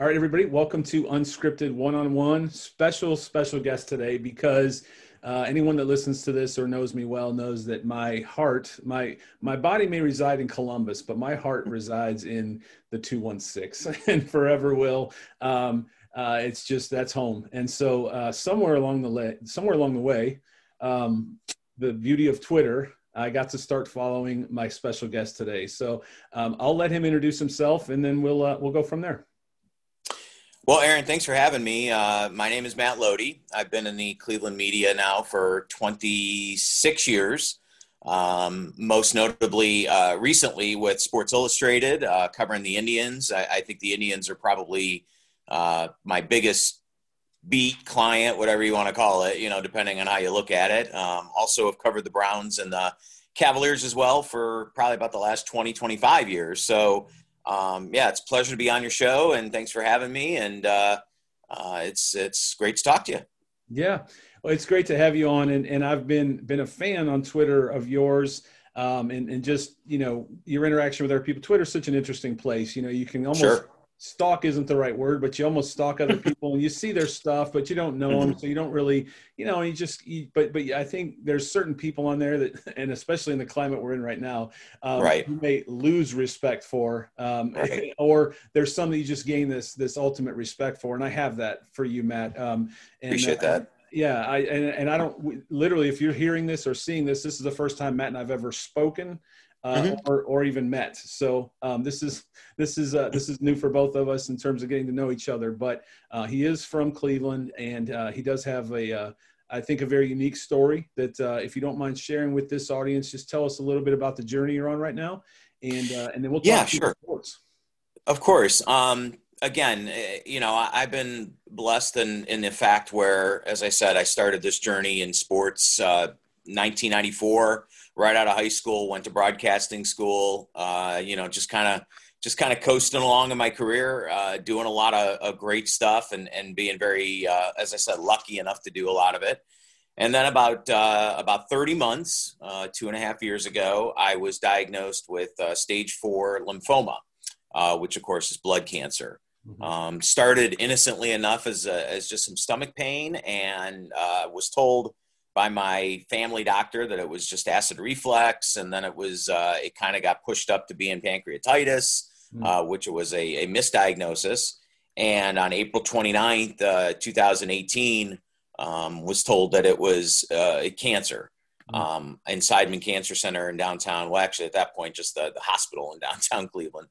All right, everybody, welcome to Unscripted One on One. Special, special guest today because uh, anyone that listens to this or knows me well knows that my heart, my my body may reside in Columbus, but my heart resides in the 216 and forever will. Um, uh, it's just that's home. And so uh, somewhere along the way, somewhere along the way, um, the beauty of Twitter I got to start following my special guest today. So um, I'll let him introduce himself, and then we'll uh, we'll go from there. Well, Aaron, thanks for having me. Uh, my name is Matt Loede. I've been in the Cleveland media now for 26 years. Um, most notably, uh, recently with Sports Illustrated, uh, covering the Indians. I, I, think the Indians are probably uh, my biggest beat client, whatever you want to call it, you know, depending on how you look at it. Um, also have covered the Browns and the Cavaliers as well for probably about the last 20, 25 years. So um, yeah, it's a pleasure to be on your show, and thanks for having me. And uh, uh, it's it's great to talk to you. Yeah, well, it's great to have you on, and, and I've been been a fan on Twitter of yours. Um, and, and just you know your interaction with other people Twitter's such an interesting place you know you can almost sure stalk isn't the right word, but you almost stalk other people and you see their stuff, but you don't know them, so you don't really, you know, you just. You, but but I think there's certain people on there that, and especially in the climate we're in right now, um, right, you may lose respect for, um, right. or there's some that you just gain this this ultimate respect for, and I have that for you, Matt. Um, and, Appreciate uh, that. Yeah, I and, and I don't literally. If you're hearing this or seeing this, this is the first time Matt and I've ever spoken uh, mm-hmm. or, or even met. So um, this is this is uh, this is new for both of us in terms of getting to know each other. But uh, he is from Cleveland, and uh, he does have a uh, I think a very unique story that uh, if you don't mind sharing with this audience, just tell us a little bit about the journey you're on right now, and and then we'll talk yeah, sure. sports. Of course. Um, again, eh, you know, I've been blessed in in the fact where, as I said, I started this journey in sports 1994 right out of high school, went to broadcasting school. Uh, you know, just kind of just kind of coasting along in my career, uh, doing a lot of, of, great stuff, and and being very, uh, as I said, lucky enough to do a lot of it. And then about uh, about 30 months, uh, two and a half years ago, I was diagnosed with uh, stage four lymphoma, which of course is blood cancer. Mm-hmm. Um, started innocently enough as, as just some stomach pain and was told by my family doctor that it was just acid reflux, and then it was uh, it kind of got pushed up to being pancreatitis, mm. uh, which was a, a, misdiagnosis. And on April 29th, uh, 2018, um, was told that it was uh, a cancer mm. um, in Seidman Cancer Center in downtown. Well, actually, at that point, just the, the hospital in downtown Cleveland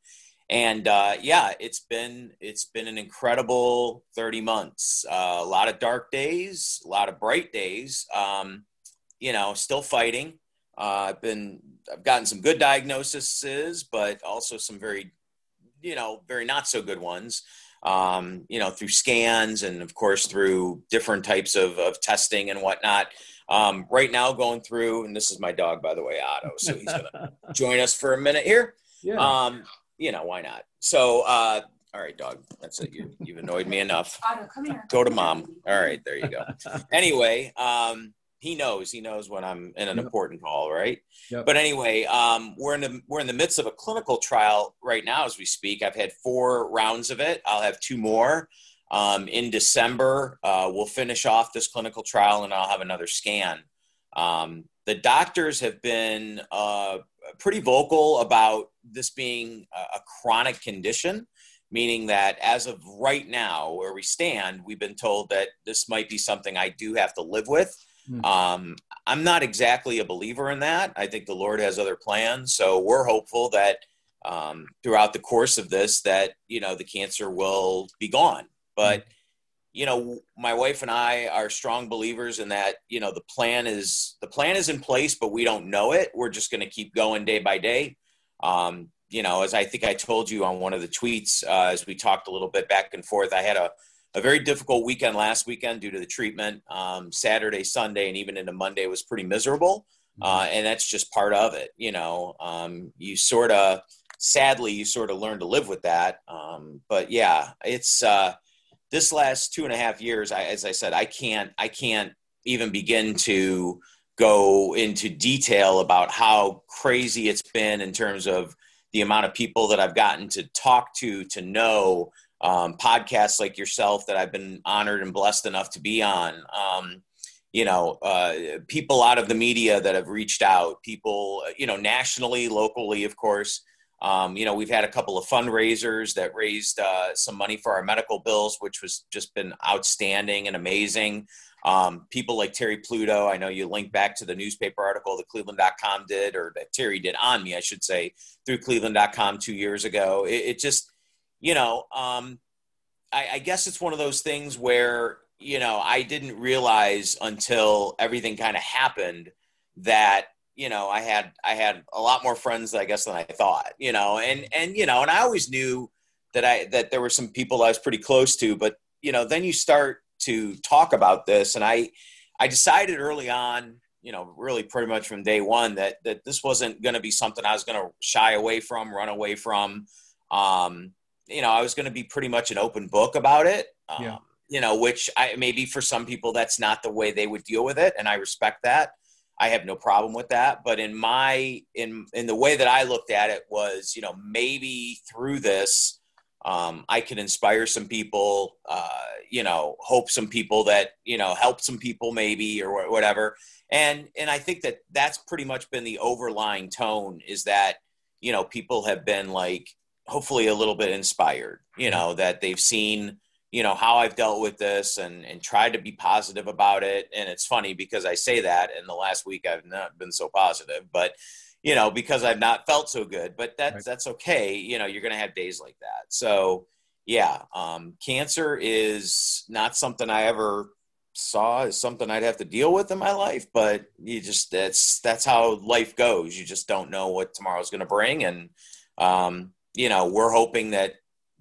and uh, yeah, it's been it's been an incredible 30 months. Uh, a lot of dark days, a lot of bright days. Um, you know, still fighting. Uh, I've been I've gotten some good diagnoses, but also some very, you know, very not so good ones. Um, you know, through scans and of course through different types of, of testing and whatnot. Um, right now, going through, and this is my dog, by the way, Otto. So he's going to join us for a minute here. Yeah. You know, why not? So, uh, all right, dog. That's it. You, you've annoyed me enough. come here. Go to mom. All right, there you go. anyway, um, he knows. He knows when I'm in an yep. important call, right? Yep. But anyway, um, we're in the we're in the midst of a clinical trial right now as we speak. I've had four rounds of it. I'll have two more. Um, in December, uh, we'll finish off this clinical trial, and I'll have another scan. Um, the doctors have been uh, pretty vocal about this being a, a chronic condition, meaning that as of right now, where we stand, we've been told that this might be something I do have to live with. Mm-hmm. Um, I'm not exactly a believer in that. I think the Lord has other plans, so we're hopeful that um, throughout the course of this, that you know the cancer will be gone. But mm-hmm you know my wife and i are strong believers in that you know the plan is the plan is in place but we don't know it we're just going to keep going day by day um, you know as i think i told you on one of the tweets uh, as we talked a little bit back and forth i had a, a very difficult weekend last weekend due to the treatment. Um, saturday sunday and even into monday was pretty miserable. Mm-hmm. uh, and that's just part of it you know. Um, you sort of sadly you sort of learn to live with that. Um, but yeah it's uh, this last two and a half years, I, as I said, I can't, I can't even begin to go into detail about how crazy it's been in terms of the amount of people that I've gotten to talk to, to know, um, podcasts like yourself that I've been honored and blessed enough to be on. Um, you know, uh, people out of the media that have reached out, people, you know, nationally, locally, of course. Um, you know, we've had a couple of fundraisers that raised uh, some money for our medical bills, which was just been outstanding and amazing. Um, people like Terry Pluto, I know you link back to the newspaper article that Cleveland.com did, or that Terry did on me, I should say, through Cleveland.com two years ago. It, it just, you know, um, I, I guess it's one of those things where, you know, I didn't realize until everything kind of happened that you know i had i had a lot more friends i guess than i thought you know and and you know and i always knew that i that there were some people i was pretty close to but you know then you start to talk about this and i i decided early on you know really pretty much from day one that that this wasn't going to be something i was going to shy away from run away from um you know i was going to be pretty much an open book about it um, yeah. you know which i maybe for some people that's not the way they would deal with it and i respect that I have no problem with that. But in my in in the way that I looked at it was, you know, maybe through this, um, I can inspire some people, uh, you know, hope some people that you know help some people maybe or whatever. And and I think that that's pretty much been the overlying tone is that you know people have been like hopefully a little bit inspired, you know, that they've seen you know how I've dealt with this and and tried to be positive about it. And it's funny because I say that, in the last week I've not been so positive, but you know because I've not felt so good. But that's right. that's okay. You know, you're gonna have days like that. So yeah, um, cancer is not something I ever saw as something I'd have to deal with in my life, but you just that's that's how life goes. You just don't know what tomorrow's going to bring, and um, you know we're hoping that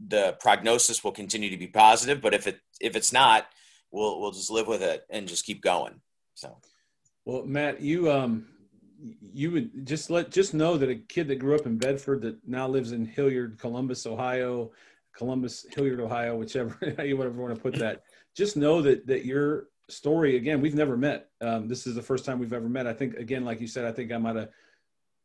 the prognosis will continue to be positive. But if it if it's not, we'll we'll just live with it and just keep going. So, well, Matt, you um you would just let just know that a kid that grew up in Bedford that now lives in Hilliard, Columbus, Ohio, Columbus, Hilliard, Ohio, whichever you whatever want to put that. Just know that that your story again. We've never met. Um, this is the first time we've ever met. I think again, like you said, I think I might have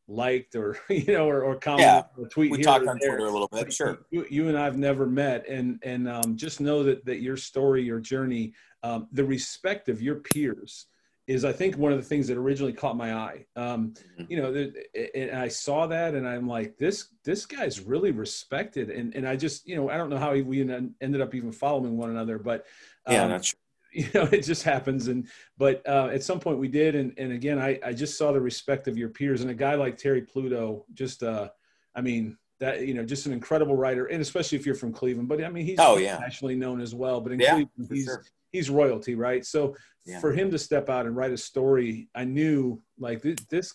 liked or you know or, or commented yeah, or tweet we talked on there. Twitter a little bit sure you, you, and I've never met and and um, just know that that your story your journey um, the respect of your peers is I think one of the things that originally caught my eye. Um, mm-hmm. you know and I saw that and I'm like this this guy's really respected. And and I just you know I don't know how we ended up even following one another but yeah um, that's you know it just happens. And but uh, at some point we did. And and again I, I just saw the respect of your peers. And a guy like terry pluto just uh i mean that you know just an incredible writer. And especially if you're from cleveland but i mean he's oh, yeah. nationally known as well. But in yeah, cleveland he's sure. He's royalty right so yeah. for him to step out and write a story i knew like this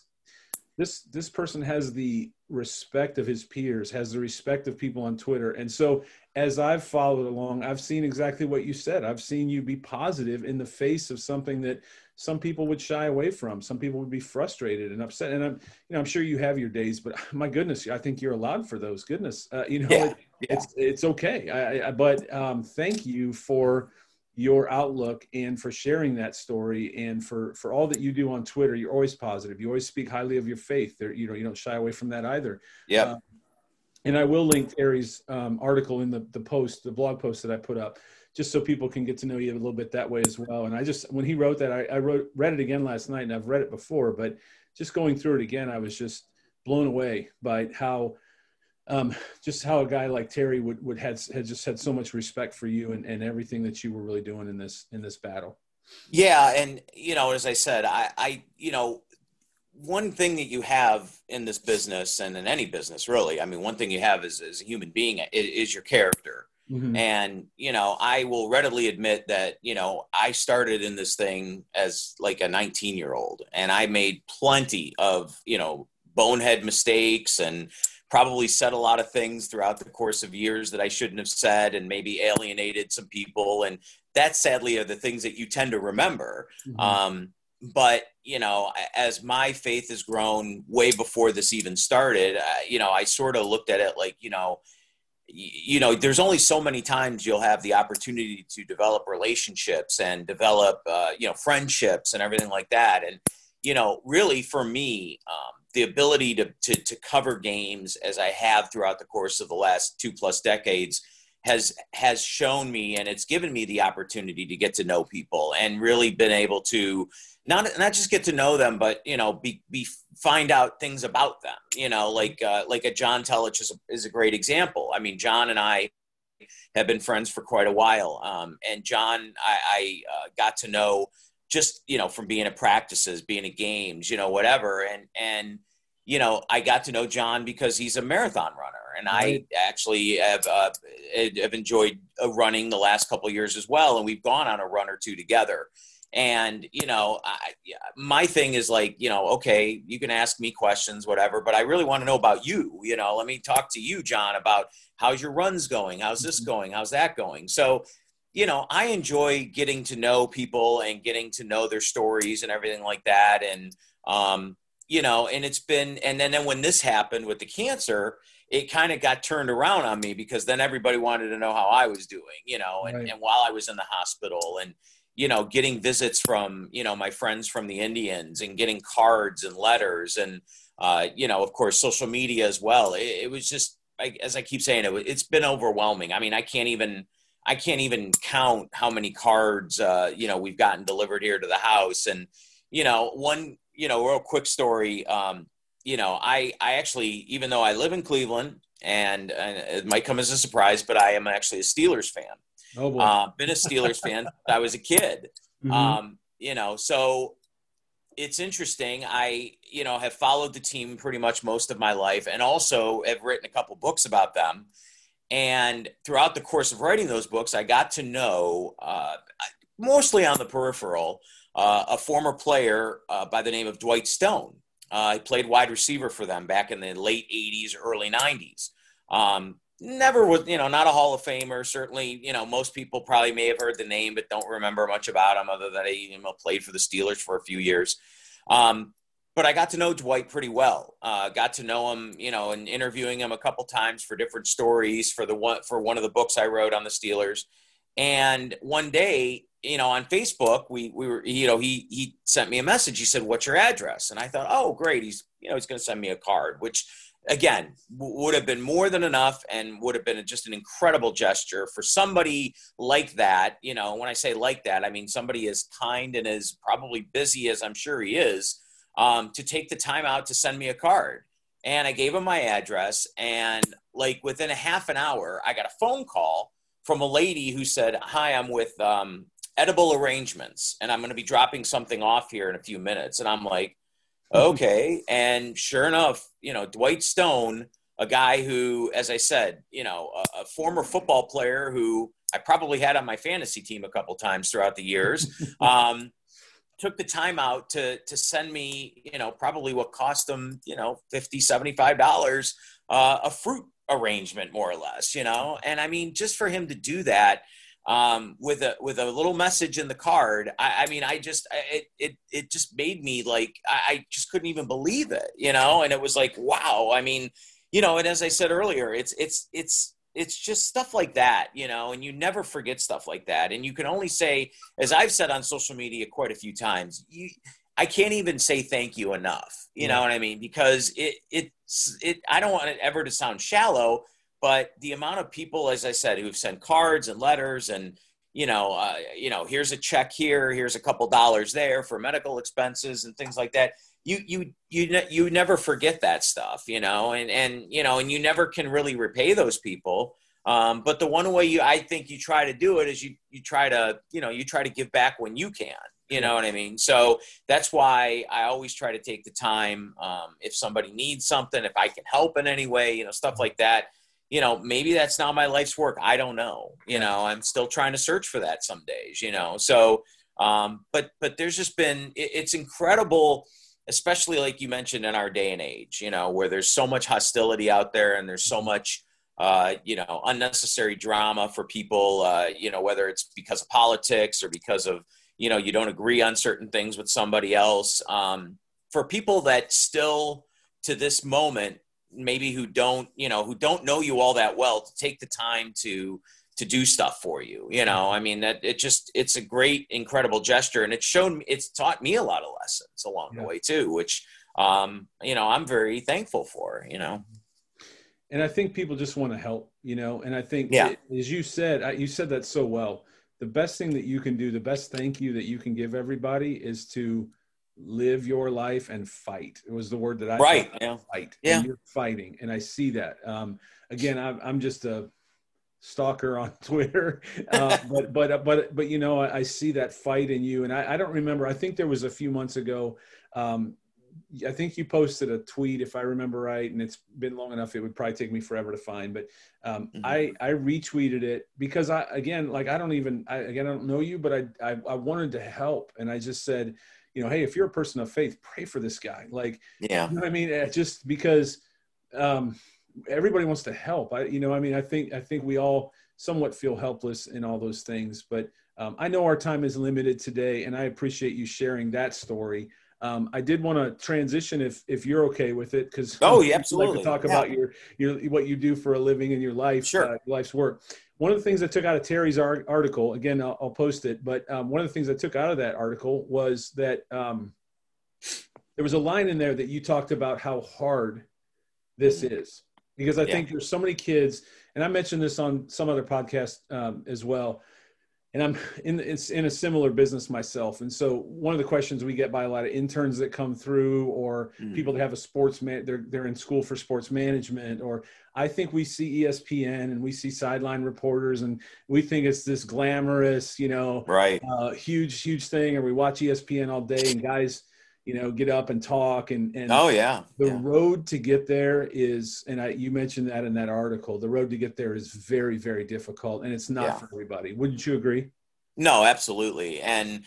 this this person has the respect of his peers has the respect of people on twitter and so as I've followed along, I've seen exactly what you said. I've seen you be positive in the face of something that some people would shy away from. Some people would be frustrated and upset. And I'm, you know, I'm sure you have your days, but my goodness, I think you're allowed for those. Goodness, uh, you know, yeah, it, yeah. it's it's okay. I, I, but um, thank you for your outlook and for sharing that story and for for all that you do on Twitter. You're always positive. You always speak highly of your faith. There, you know, you don't shy away from that either. Yeah. Uh, and I will link Terry's um, article in the, the post, the blog post that I put up, just so people can get to know you a little bit that way as well. And I just, when he wrote that, I, I wrote, read it again last night and I've read it before, but just going through it again, I was just blown away by how, um, just how a guy like Terry would, would had, had just had so much respect for you and, and everything that you were really doing in this, in this battle. Yeah. And, you know, as I said, I, I, you know, one thing that you have in this business and in any business really i mean one thing you have is as a human being is, your character mm-hmm. and you know i will readily admit that you know i started in this thing as like a 19 year old and i made plenty of you know bonehead mistakes and probably said a lot of things throughout the course of years that i shouldn't have said and maybe alienated some people. And that sadly are the things that you tend to remember. Mm-hmm. um, but you know as my faith has grown way before this even started uh, you know i sort of looked at it like you know you know there's only so many times you'll have the opportunity to develop relationships and develop uh, you know friendships and everything like that. And you know really for me um, the ability to, to, to cover games as i have throughout the course of the last two plus decades has has shown me and it's given me the opportunity to get to know people and really been able to not not just get to know them but you know be, be find out things about them you know like uh, like a john telich is a, is a great example. I mean john and i have been friends for quite a while um, and john i, I uh, got to know just you know from being at practices being at games you know whatever and and you know i got to know john because he's a marathon runner and right. I actually have uh, have enjoyed running the last couple years as well, and we've gone on a run or two together. And you know, I, my thing is like, you know, okay, you can ask me questions, whatever, but I really want to know about you. You know, let me talk to you, John, about how's your runs going, how's this mm-hmm. going, how's that going. So, you know, I enjoy getting to know people and getting to know their stories and everything like that. And um, you know, and it's been, and then, then when this happened with the cancer, it kind of got turned around on me because then everybody wanted to know how I was doing, you know, and, right. and while I was in the hospital and, you know, getting visits from, you know, my friends from the Indians and getting cards and letters and, uh, you know, of course, social media as well. It, it was just, I, as I keep saying, it, it's been overwhelming. I mean, I can't even, I can't even count how many cards, uh, you know, we've gotten delivered here to the house. And, you know, one, you know, real quick story. Um, you know, I I actually, even though I live in Cleveland, and, and it might come as a surprise, but I am actually a Steelers fan. Oh boy. Uh, been a Steelers fan. I was a kid. Mm-hmm. Um, you know, so it's interesting. I, you know, have followed the team pretty much most of my life and also have written a couple books about them. And throughout the course of writing those books, I got to know, uh, mostly on the peripheral, uh, a former player uh, by the name of Dwight Stone. Uh, he played wide receiver for them back in the late 80s, early 90s. Um, never was, you know, not a Hall of Famer. Certainly, you know, most people probably may have heard the name, but don't remember much about him other than he you know, played for the Steelers for a few years. Um, but I got to know Dwight pretty well. Uh, got to know him, you know, and interviewing him a couple times for different stories for the one for one of the books I wrote on the Steelers. And one day, you know, on Facebook, we we were, you know, he he sent me a message. He said, "What's your address?" And I thought, "Oh, great. He's, you know, he's going to send me a card," which again w- would have been more than enough and would have been just an incredible gesture for somebody like that. You know, when I say like that, I mean somebody as kind and as probably busy as I'm sure he is um, to take the time out to send me a card. And I gave him my address, and like within a half an hour, I got a phone call from a lady who said, "Hi, I'm with um, edible arrangements and I'm going to be dropping something off here in a few minutes. And I'm like, okay. and sure enough, you know, Dwight Stone, a guy who, as I said, you know, a, a former football player who I probably had on my fantasy team a couple times throughout the years, um, took the time out to, to send me, you know, probably what cost them you know, 50, $75, uh, a fruit arrangement more or less, you know? And I mean, just for him to do that, um, with a with a little message in the card. I, I mean, I just it it it just made me like I, I, just couldn't even believe it, you know. And it was like, wow. I mean, you know. And as I said earlier, it's it's it's it's just stuff like that, you know. And you never forget stuff like that. And you can only say, as I've said on social media quite a few times, you. I can't even say thank you enough. You yeah. know what I mean? Because it it's it. I don't want it ever to sound shallow, but the amount of people, as I said, who've sent cards and letters and you know, uh, you know, here's a check here, here's a couple dollars there for medical expenses and things like that. You you you you never forget that stuff, you know, and and you know, and you never can really repay those people. Um, but the one way you I think you try to do it is you you try to you know you try to give back when you can. You know what I mean? So that's why I always try to take the time. Um, if somebody needs something, if I can help in any way, you know, stuff like that you know, maybe that's not my life's work. I don't know. You know, I'm still trying to search for that some days, you know. So, um, but but there's just been it, it's incredible, especially like you mentioned in our day and age, you know, where there's so much hostility out there and there's so much uh, you know, unnecessary drama for people, uh, you know, whether it's because of politics or because of, you know, you don't agree on certain things with somebody else. Um, for people that still to this moment maybe who don't you know who don't know you all that well to take the time to to do stuff for you you know i mean that it just it's a great incredible gesture and it's shown it's taught me a lot of lessons along yeah. the way too which um you know i'm very thankful for you know and I think people just want to help, you know. And I think, yeah. as you said, you said that so well. The best thing that you can do, the best thank you that you can give everybody, is to live your life and fight. It was the word that I right. Yeah. Fight. Yeah. And you're fighting, and I see that. Um, again, I'm, I'm just a stalker on Twitter, uh, but but but but you know, I, I, see that fight in you, and I, I, don't remember. I think there was a few months ago. Um, I think you posted a tweet, if I remember right, and it's been long enough. It would probably take me forever to find, but um, mm-hmm. I I retweeted it because I again like I don't even I, again I don't know you, but I, I I wanted to help, and I just said, you know, hey, if you're a person of faith, pray for this guy. Like, yeah, you know I mean, just because um, everybody wants to help. I you know I mean I think I think we all somewhat feel helpless in all those things, but um, I know our time is limited today, and I appreciate you sharing that story. Um, I did want to transition if if you're okay with it because oh yeah, absolutely like to talk yeah. about your your what you do for a living in your life sure. Uh, life's work. One of the things I took out of Terry's article again I'll, I'll post it, but um, one of the things I took out of that article was that um, there was a line in there that you talked about how hard this mm-hmm. is because I yeah. think there's so many kids, and I mentioned this on some other podcast um, as well and I'm in it's in a similar business myself. And so one of the questions we get by a lot of interns that come through, or mm. people that have a sports man, they're they're in school for sports management, or I think we see ESPN and we see sideline reporters, and we think it's this glamorous, you know, right, uh, huge huge thing, or we watch ESPN all day, and guys you know get up and talk and, and oh yeah. the yeah. road to get there is and i you mentioned that in that article the road to get there is very very difficult and it's not yeah. for everybody. Wouldn't you agree? No absolutely. And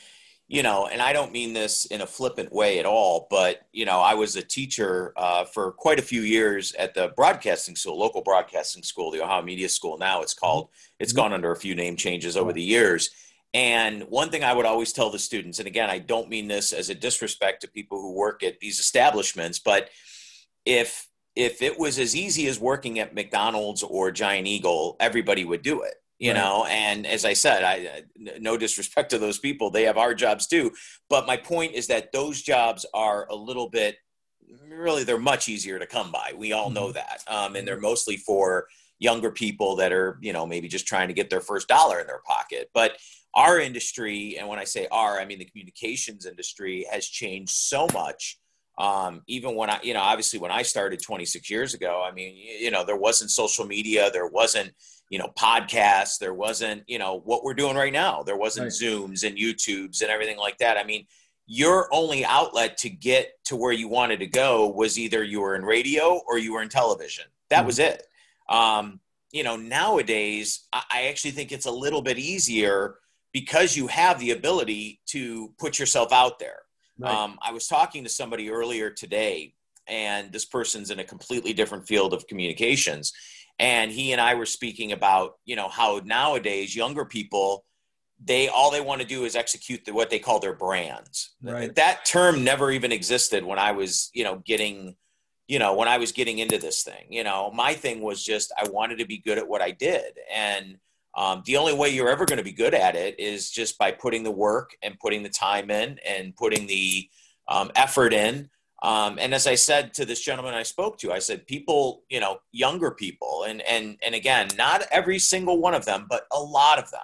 you know and i don't mean this in a flippant way at all but you know i was a teacher uh, for quite a few years at the broadcasting school local broadcasting school the ohio media school now it's called. It's mm-hmm. gone under a few name changes over the years and one thing I would always tell the students, and again, I don't mean this as a disrespect to people who work at these establishments, but if if it was as easy as working at McDonald's or Giant Eagle, everybody would do it, you right. know. And as I said, I no disrespect to those people; they have hard jobs too. But my point is that those jobs are a little bit, really, they're much easier to come by. We all know mm-hmm. that, um, and they're mostly for younger people that are, you know, maybe just trying to get their first dollar in their pocket. But our industry, and when I say our, I mean the communications industry, has changed so much. Um, even when I, you know, obviously when I started 26 years ago, I mean, you know, there wasn't social media, there wasn't, you know, podcasts, there wasn't, you know, what we're doing right now. There wasn't right. Zooms and YouTubes and everything like that. I mean, your only outlet to get to where you wanted to go was either you were in radio or you were in television. That mm-hmm. was it. Um, you know, nowadays, I actually think it's a little bit easier because you have the ability to put yourself out there. Right. Um, I was talking to somebody earlier today, and this person's in a completely different field of communications. And he and I were speaking about, you know, how nowadays younger people, they all they want to do is execute the, what they call their brands. Right. That term never even existed when I was, you know, getting, you know, when I was getting into this thing. You know, my thing was just I wanted to be good at what I did, and um, the only way you're ever going to be good at it is just by putting the work and putting the time in and putting the um, effort in. Um, and as I said to this gentleman I spoke to, I said, people, you know, younger people, and and and again, not every single one of them, but a lot of them,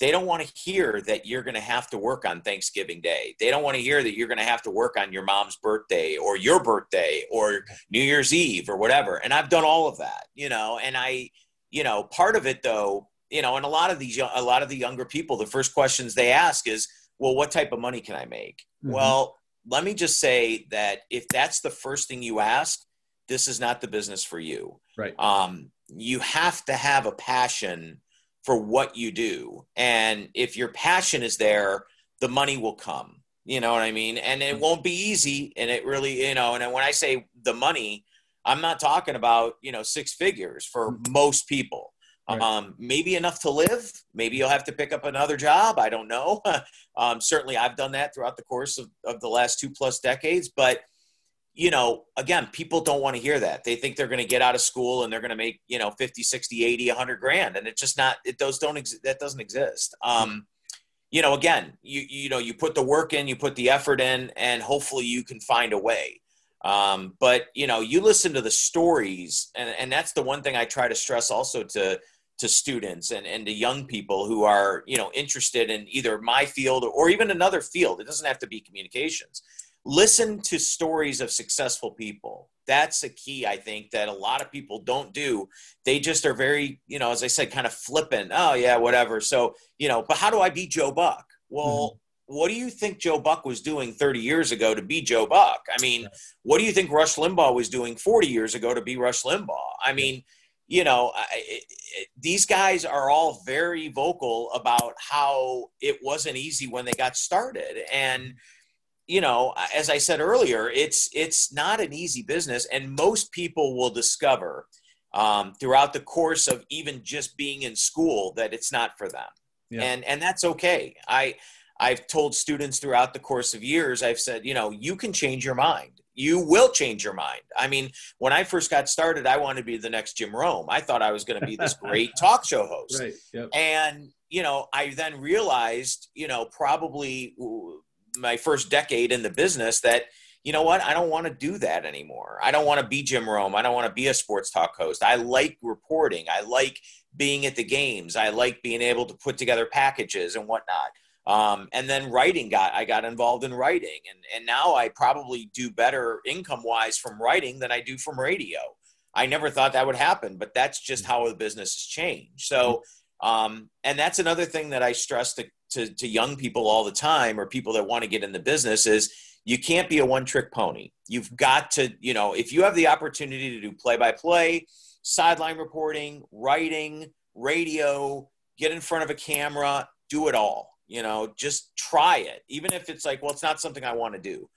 they don't want to hear that you're going to have to work on Thanksgiving Day. They don't want to hear that you're going to have to work on your mom's birthday or your birthday or New Year's Eve or whatever. And I've done all of that, you know. And I, you know, part of it though you know, and a lot of these, a lot of the younger people, the first questions they ask is, well, what type of money can I make? Mm-hmm. Well, let me just say that if that's the first thing you ask, this is not the business for you. Right. Um, you have to have a passion for what you do. And if your passion is there, the money will come. You know what I mean? And it mm-hmm. won't be easy. And it really, you know, and when I say the money, I'm not talking about, you know, six figures for mm-hmm. most people. Right. Um, maybe enough to live. Maybe you'll have to pick up another job. I don't know. um, certainly, I've done that throughout the course of, of the last two plus decades. But, you know, again, people don't want to hear that. They think they're going to get out of school and they're going to make, you know, 50, 60, 80, 100 grand. And it's just not, it, those don't, that doesn't exist. Um, you know, again, you, you know, you put the work in, you put the effort in, and hopefully you can find a way. Um, but you know, you listen to the stories, and, and that's the one thing I try to stress also to to students and, and to young people who are you know interested in either my field or even another field. It doesn't have to be communications. Listen to stories of successful people. That's a key, I think, that a lot of people don't do. They just are very, you know, as I said, kind of flippant. Oh yeah, whatever. So you know, but how do I beat Joe Buck? Well, mm-hmm what do you think Joe Buck was doing 30 years ago to be Joe Buck? I mean, what do you think Rush Limbaugh was doing 40 years ago to be Rush Limbaugh? I mean, you know, it, it, these guys are all very vocal about how it wasn't easy when they got started. And, you know, as I said earlier, it's it's not an easy business, and most people will discover um, throughout the course of even just being in school that it's not for them, yeah. and and that's okay. I I've told students throughout the course of years, I've said, you know, you can change your mind. You will change your mind. I mean, when I first got started, I wanted to be the next Jim Rome. I thought I was going to be this great talk show host. Right. Yep. And, you know, I then realized, you know, probably my first decade in the business that, you know what? I don't want to do that anymore. I don't want to be Jim Rome. I don't want to be a sports talk host. I like reporting. I like being at the games. I like being able to put together packages and whatnot. Um, and then writing got I got involved in writing, and and now I probably do better income wise from writing than I do from radio. I never thought that would happen, but that's just how the business has changed. So, um, and that's another thing that I stress to, to, to young people all the time, or people that want to get in the business, is you can't be a one trick pony. You've got to, you know, if you have the opportunity to do play by play, sideline reporting, writing, radio, get in front of a camera, do it all you know just try it even if it's like well it's not something i want to do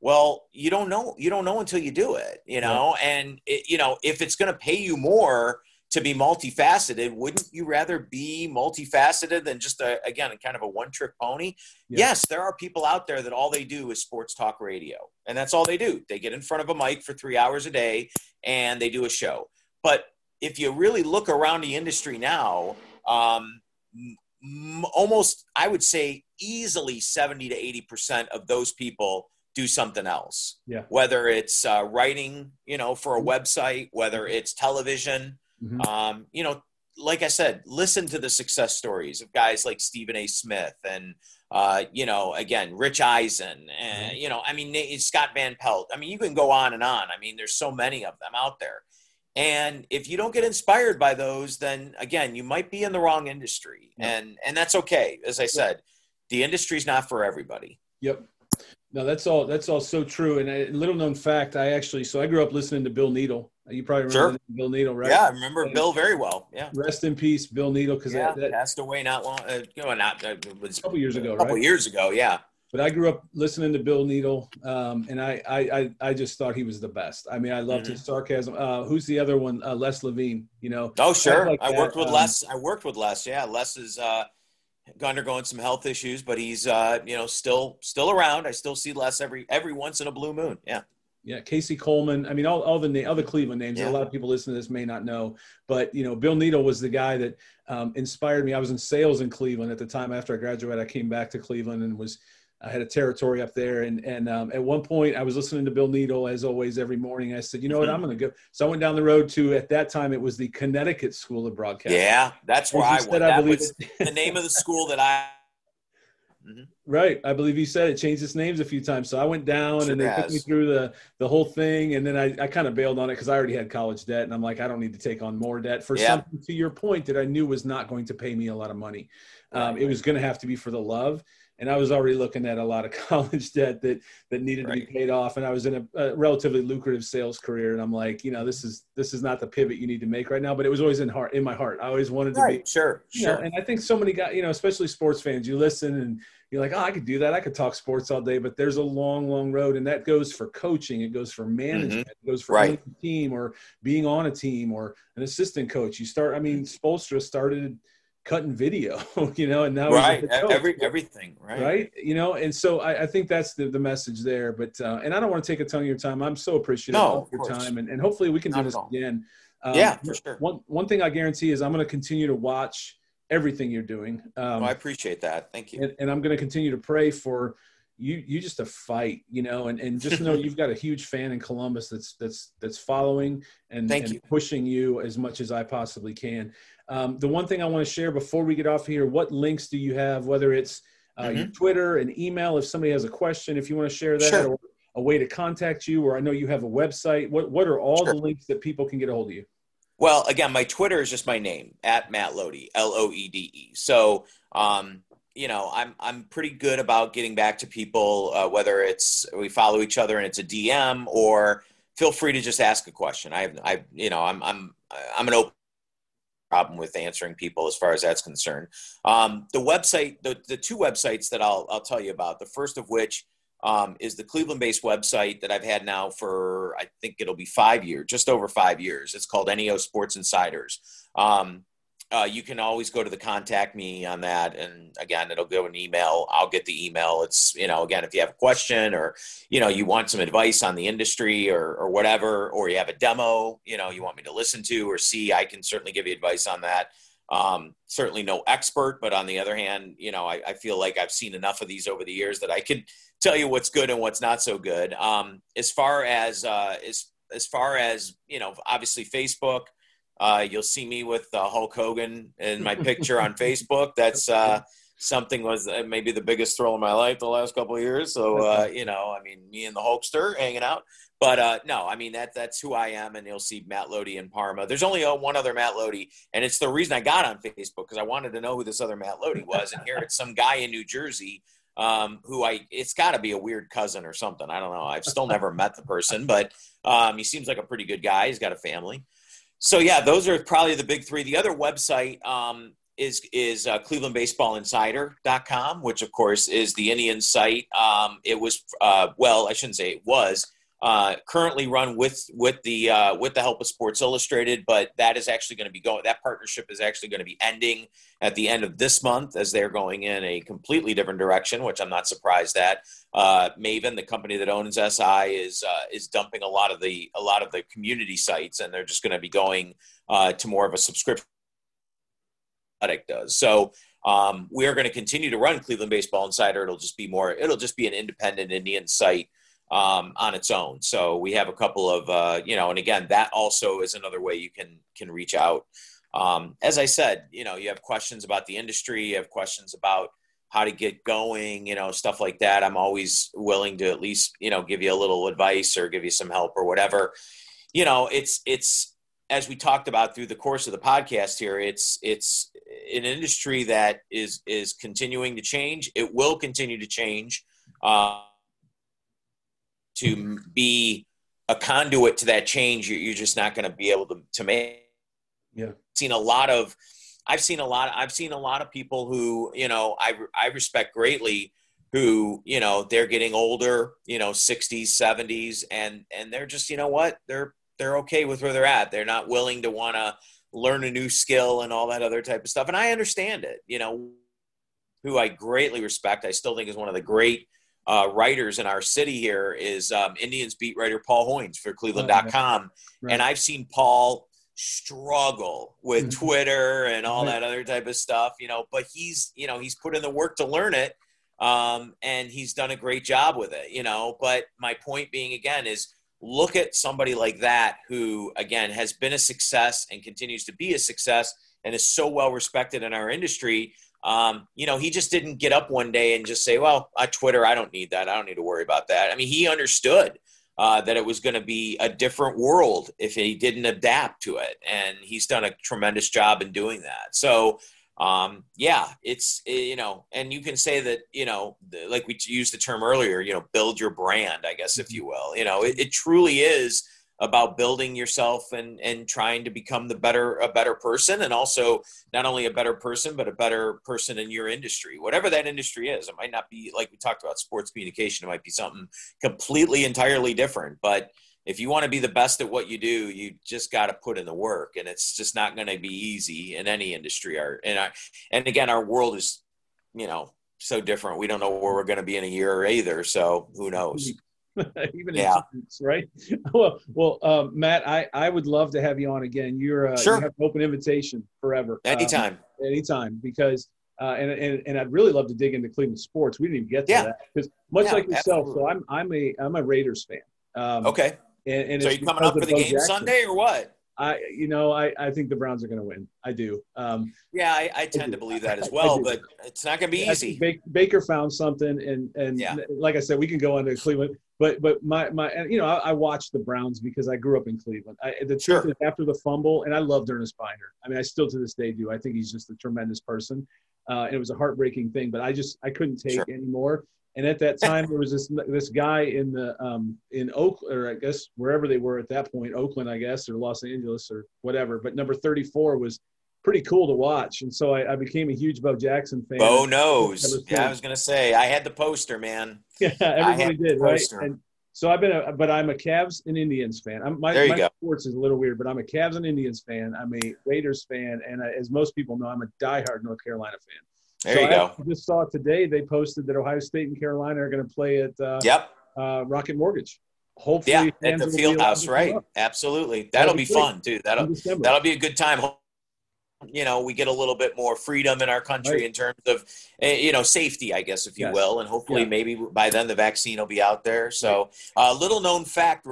well you don't know you don't know until you do it you know yeah. and it, you know if it's going to pay you more to be multifaceted wouldn't you rather be multifaceted than just a, again kind of a one trick pony? Yeah. yes there are people out there that all they do is sports talk radio and that's all they do. They get in front of a mic for three hours a day and they do a show. But if you really look around the industry now um, almost i would say easily 70 to 80 percent of those people do something else. Yeah. Whether it's uh, writing you know for a website whether it's television mm-hmm. um, you know like i said listen to the success stories of guys like stephen a. Smith and uh, you know again rich eisen and mm-hmm. you know i mean scott van pelt. I mean you can go on and on. I mean there's so many of them out there. And if you don't get inspired by those then again you might be in the wrong industry. Yeah. and and that's okay. As i said the industry's not for everybody. Yep. No that's all that's all so true. And a little known fact i actually so i grew up listening to bill needle you probably remember sure. Bill Needle, right? Yeah, I remember and Bill very well. Yeah. Rest in peace, Bill Needle, because yeah, that, that, passed away not long, uh, you know, not uh, was a couple years ago, right? a couple right? years ago, yeah but I grew up listening to Bill Needle, um, and I, I, I just thought he was the best. I mean, I loved mm-hmm. his sarcasm. Uh, who's the other one? Uh, Les Levine. You know. Oh sure, like I worked with um, Les. I worked with Les. Yeah, Les is uh, undergoing some health issues, but he's uh, you know still still around. I still see Les every every once in a blue moon. Yeah. Yeah, Casey Coleman. I mean, all, all the na- other Cleveland names. Yeah. A lot of people listening to this may not know, but you know, Bill Needle was the guy that um, inspired me. I was in sales in Cleveland at the time. After I graduated, I came back to Cleveland and was I had a territory up there, and and um, at one point I was listening to Bill Needle as always every morning. I said, you know what, I'm going to go. So I went down the road to at that time it was the Connecticut School of Broadcasting. Yeah, that's where I went. That was the name of the school that I. Mm-hmm. Right, I believe you said it changed its names a few times. So I went down sure and they has. took me through the the whole thing, and then I, I kind of bailed on it because I already had college debt, and I'm like, I don't need to take on more debt for yeah. something to your point that I knew was not going to pay me a lot of money. Um, right. It was going to have to be for the love and I was already looking at a lot of college debt that that needed right. to be paid off, and I was in a, a, relatively lucrative sales career, and I'm like, you know, this is this is not the pivot you need to make right now, but it was always in heart in my heart. I always wanted to right. be sure, sure. Know, and I think so many guys, you know, especially sports fans, you listen and you're like, oh, I could do that. I could talk sports all day, but there's a long, long road, and that goes for coaching. It goes for management. Mm-hmm. It goes for right. a team or being on a team or an assistant coach. You start. I mean, Spoelstra started cutting video, you know, and now right every everything right right you know, and so I, I think that's the, the message there. But uh, and I don't want to take a ton of your time. I'm so appreciative no, of your time, and, and hopefully we can Not do this again. Um, yeah, for sure. One one thing I guarantee is I'm going to continue to watch everything you're doing. Um, I appreciate that. Thank you. And, and I'm going to continue to pray for you you just a fight, you know, and, and just know you've got a huge fan in Columbus that's that's that's following and, and you. pushing you as much as I possibly can. Um, the one thing I want to share before we get off here, what links do you have? Whether it's uh, mm-hmm. your Twitter and email, if somebody has a question, if you want to share that, sure. or a way to contact you, or I know you have a website. What what are all sure. the links that people can get a hold of you? Well, again, my Twitter is just my name at Matt Loede, L O E D E. So um, you know, I'm I'm pretty good about getting back to people, uh, whether it's we follow each other and it's a DM, or feel free to just ask a question. I have, I, you know, I'm I'm I'm an open problem with answering people as far as that's concerned. Um, the website, the the two websites that I'll I'll tell you about. The first of which um, is the Cleveland-based website that I've had now for I think it'll be five years, just over five years. It's called NEO Sports Insiders. Um, uh, you can always go to the contact me on that and again it'll go an email i'll get the email it's you know again if you have a question or you know you want some advice on the industry or, or whatever or you have a demo you know you want me to listen to or see i can certainly give you advice on that um, certainly no expert but on the other hand you know I, I, feel like i've seen enough of these over the years that i could tell you what's good and what's not so good um, as far as uh, as as far as you know obviously facebook uh, you'll see me with uh, Hulk Hogan in my picture on Facebook. That's uh, something was uh, maybe the biggest thrill of my life the last couple of years. So uh, you know, I mean, me and the Hulkster hanging out. But uh, no, I mean that that's who I am, and you'll see Matt Loede in Parma. There's only one other Matt Loede, and it's the reason I got on Facebook because I wanted to know who this other Matt Loede was. And here it's some guy in New Jersey um, who I it's got to be a weird cousin or something. I don't know. I've still never met the person, but um, he seems like a pretty good guy. He's got a family so yeah, those are probably the big three. The other website um, is is uh, ClevelandBaseballInsider.com, which of course is the Indian site. Um, it was uh, well, I shouldn't say it was uh, currently run with with the uh, with the help of Sports Illustrated, but that is actually going to be going. That partnership is actually going to be ending at the end of this month as they're going in a completely different direction, which I'm not surprised at. Uh, Maven, the company that owns SI, is uh, is dumping a lot of the a lot of the community sites, and they're just going to be going uh, to more of a subscription. Does so. Um, we are going to continue to run Cleveland Baseball Insider. It'll just be more. It'll just be an independent Indian site um, on its own. So we have a couple of, uh, you know, and again, that also is another way you can can reach out. Um, as I said, you know, you have questions about the industry, you have questions about how to get going, you know, stuff like that. I'm always willing to at least, you know, give you a little advice or give you some help or whatever. You know, it's it's as we talked about through the course of the podcast here, it's it's an industry that is is continuing to change. It will continue to change. Uh, to be a conduit to that change, you're just not going to be able to, to make. Yeah. I've seen a lot of, I've seen a lot, I've seen a lot of people who, you know, I, I respect greatly who, you know, they're getting older, you know, 60s, 70s, and, and they're just, you know what, they're, they're okay with where they're at. They're not willing to want to learn a new skill and all that other type of stuff. And I understand it, you know, who I greatly respect. I still think is one of the great uh, writers in our city here is um, Indians beat writer Paul Hoynes for Cleveland.com. Right. And I've seen Paul struggle with mm-hmm. Twitter and all right. that other type of stuff, you know, but he's, you know, he's put in the work to learn it. Um, and he's done a great job with it, you know, but my point being again is look at somebody like that who again has been a success and continues to be a success and is so well respected in our industry um, you know, he just didn't get up one day and just say, well, I Twitter, I don't need that. I don't need to worry about that. I mean, he understood uh, that it was going to be a different world if he didn't adapt to it. And he's done a tremendous job in doing that. So, um, yeah, it's, eh, you know, and you can say that, you know, like we used the term earlier, you know, build your brand, I guess, if mm-hmm. you will. You know, it, it truly is about building yourself and and trying to become the better a better person and also not only a better person but a better person in your industry whatever that industry is. It might not be like we talked about sports communication. It might be something completely entirely different. But if you want to be the best at what you do you just got to put in the work and it's just not going to be easy in any industry. And I, and again our world is you know so different. We don't know where we're going to be in a year either. So who knows mm-hmm. even yeah. in right? well, well, um, Matt, I, I would love to have you on again. You're uh, sure. you have an open invitation forever. Anytime. Um, anytime, because uh, and, and and I'd really love to dig into Cleveland sports. We didn't even get to Yeah. that because much Yeah, like yourself, absolutely. so I'm I'm a I'm a Raiders fan. Um, Okay. and, and So are you coming up for the Bo game Jackson. Sunday or what? I you know I I think the Browns are going to win. I do. Um, Yeah, I, I tend do. to believe that as well, but it's not going to be I easy. Baker found something, and and Yeah. like I said, we can go on to Cleveland. But but my my you know I, I watched the Browns because I grew up in Cleveland. I, the truth Sure. is, after the fumble, and I loved Earnest Byner. I mean, I still to this day do. I think he's just a tremendous person. Uh, and it was a heartbreaking thing, but I just I couldn't take Sure. anymore. And at that time, there was this this guy in the um, in Oakland, or I guess wherever they were at that point, Oakland, I guess, or Los Angeles, or whatever. But number thirty four was pretty cool to watch, and so I, I became a huge Bo Jackson fan. Bo knows. Yeah, I was going to say I had the poster, man. Yeah, everybody did, right? And so I've been a, but I'm a Cavs and Indians fan. I'm, my There you my go. sports is a little weird, but I'm a Cavs and Indians fan. I'm a Raiders fan, and I, as most people know, I'm a diehard North Carolina fan. There so you I go. actually just saw today they posted that Ohio State and Carolina are going to play at uh, Yep. uh, Rocket Mortgage. Hopefully, Yeah, at the field house, right? Absolutely. That'll be be fun too. That'll that'll be a good time. You know, we get a little bit more freedom in our country Right. in terms of, eh, you know, safety, I guess, if you Yes. will, and hopefully Yeah. maybe by then the vaccine will be out there. So, uh, little known fact.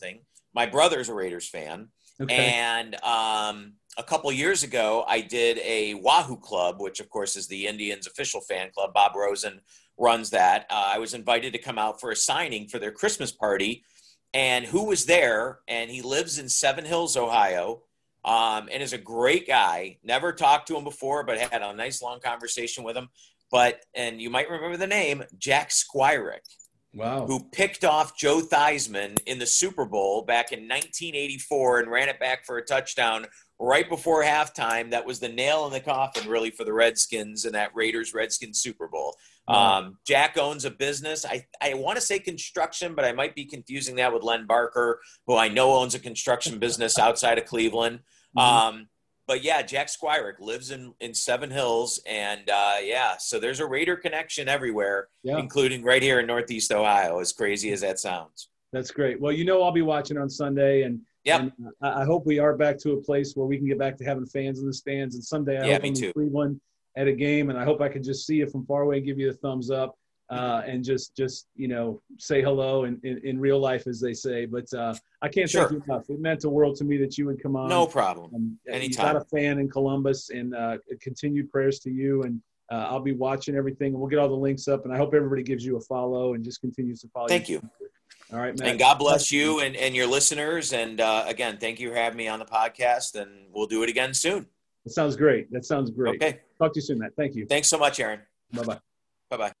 Thing. My brother's a Raiders fan, Okay. and um, a couple years ago, I did a Wahoo Club, which of course is the Indians' official fan club. Bob Rosen runs that. Uh, I was invited to come out for a signing for their Christmas party, and who was there? And he lives in Seven Hills, Ohio, um, and is a great guy. Never talked to him before, but had a nice long conversation with him. But and you might remember the name Jack Squirek wow. who picked off Joe Theismann in the Super Bowl back in 1984 and ran it back for a touchdown right before halftime. That was the nail in the coffin, really, for the Redskins and that Raiders Redskins Super Bowl. Um, Jack owns a business. I, I want to say construction, but I might be confusing that with Len Barker, who I know owns a construction business outside of Cleveland. Mhm. Um, but yeah, Jack Squirek lives in, in Seven Hills. And uh, yeah, so there's a Raider connection everywhere yeah, including right here in Northeast Ohio, as crazy as that sounds. that's great. Well, you know, I'll be watching on Sunday, and Yep. And I hope we are back to a place where we can get back to having fans in the stands. And someday I Yeah, hope me too. Cleveland at a game, and I hope I can just see you from far away and give you a thumbs up, uh, and just just you know say hello in, in, in real life, as they say. But uh, I can't Sure. thank you enough. It meant the world to me that you would come on. No problem. Um, You Anytime. got a fan in Columbus, and uh, continued prayers to you. And uh, I'll be watching everything, and we'll get all the links up. And I hope everybody gives you a follow and just continues to follow. Thank you. All right, man. And God bless you and, and your listeners. And uh, again, thank you for having me on the podcast, and we'll do it again soon. That sounds great. That sounds great. Okay. Talk to you soon, Matt. Thank you. Thanks so much, Aaron. Bye bye. Bye bye.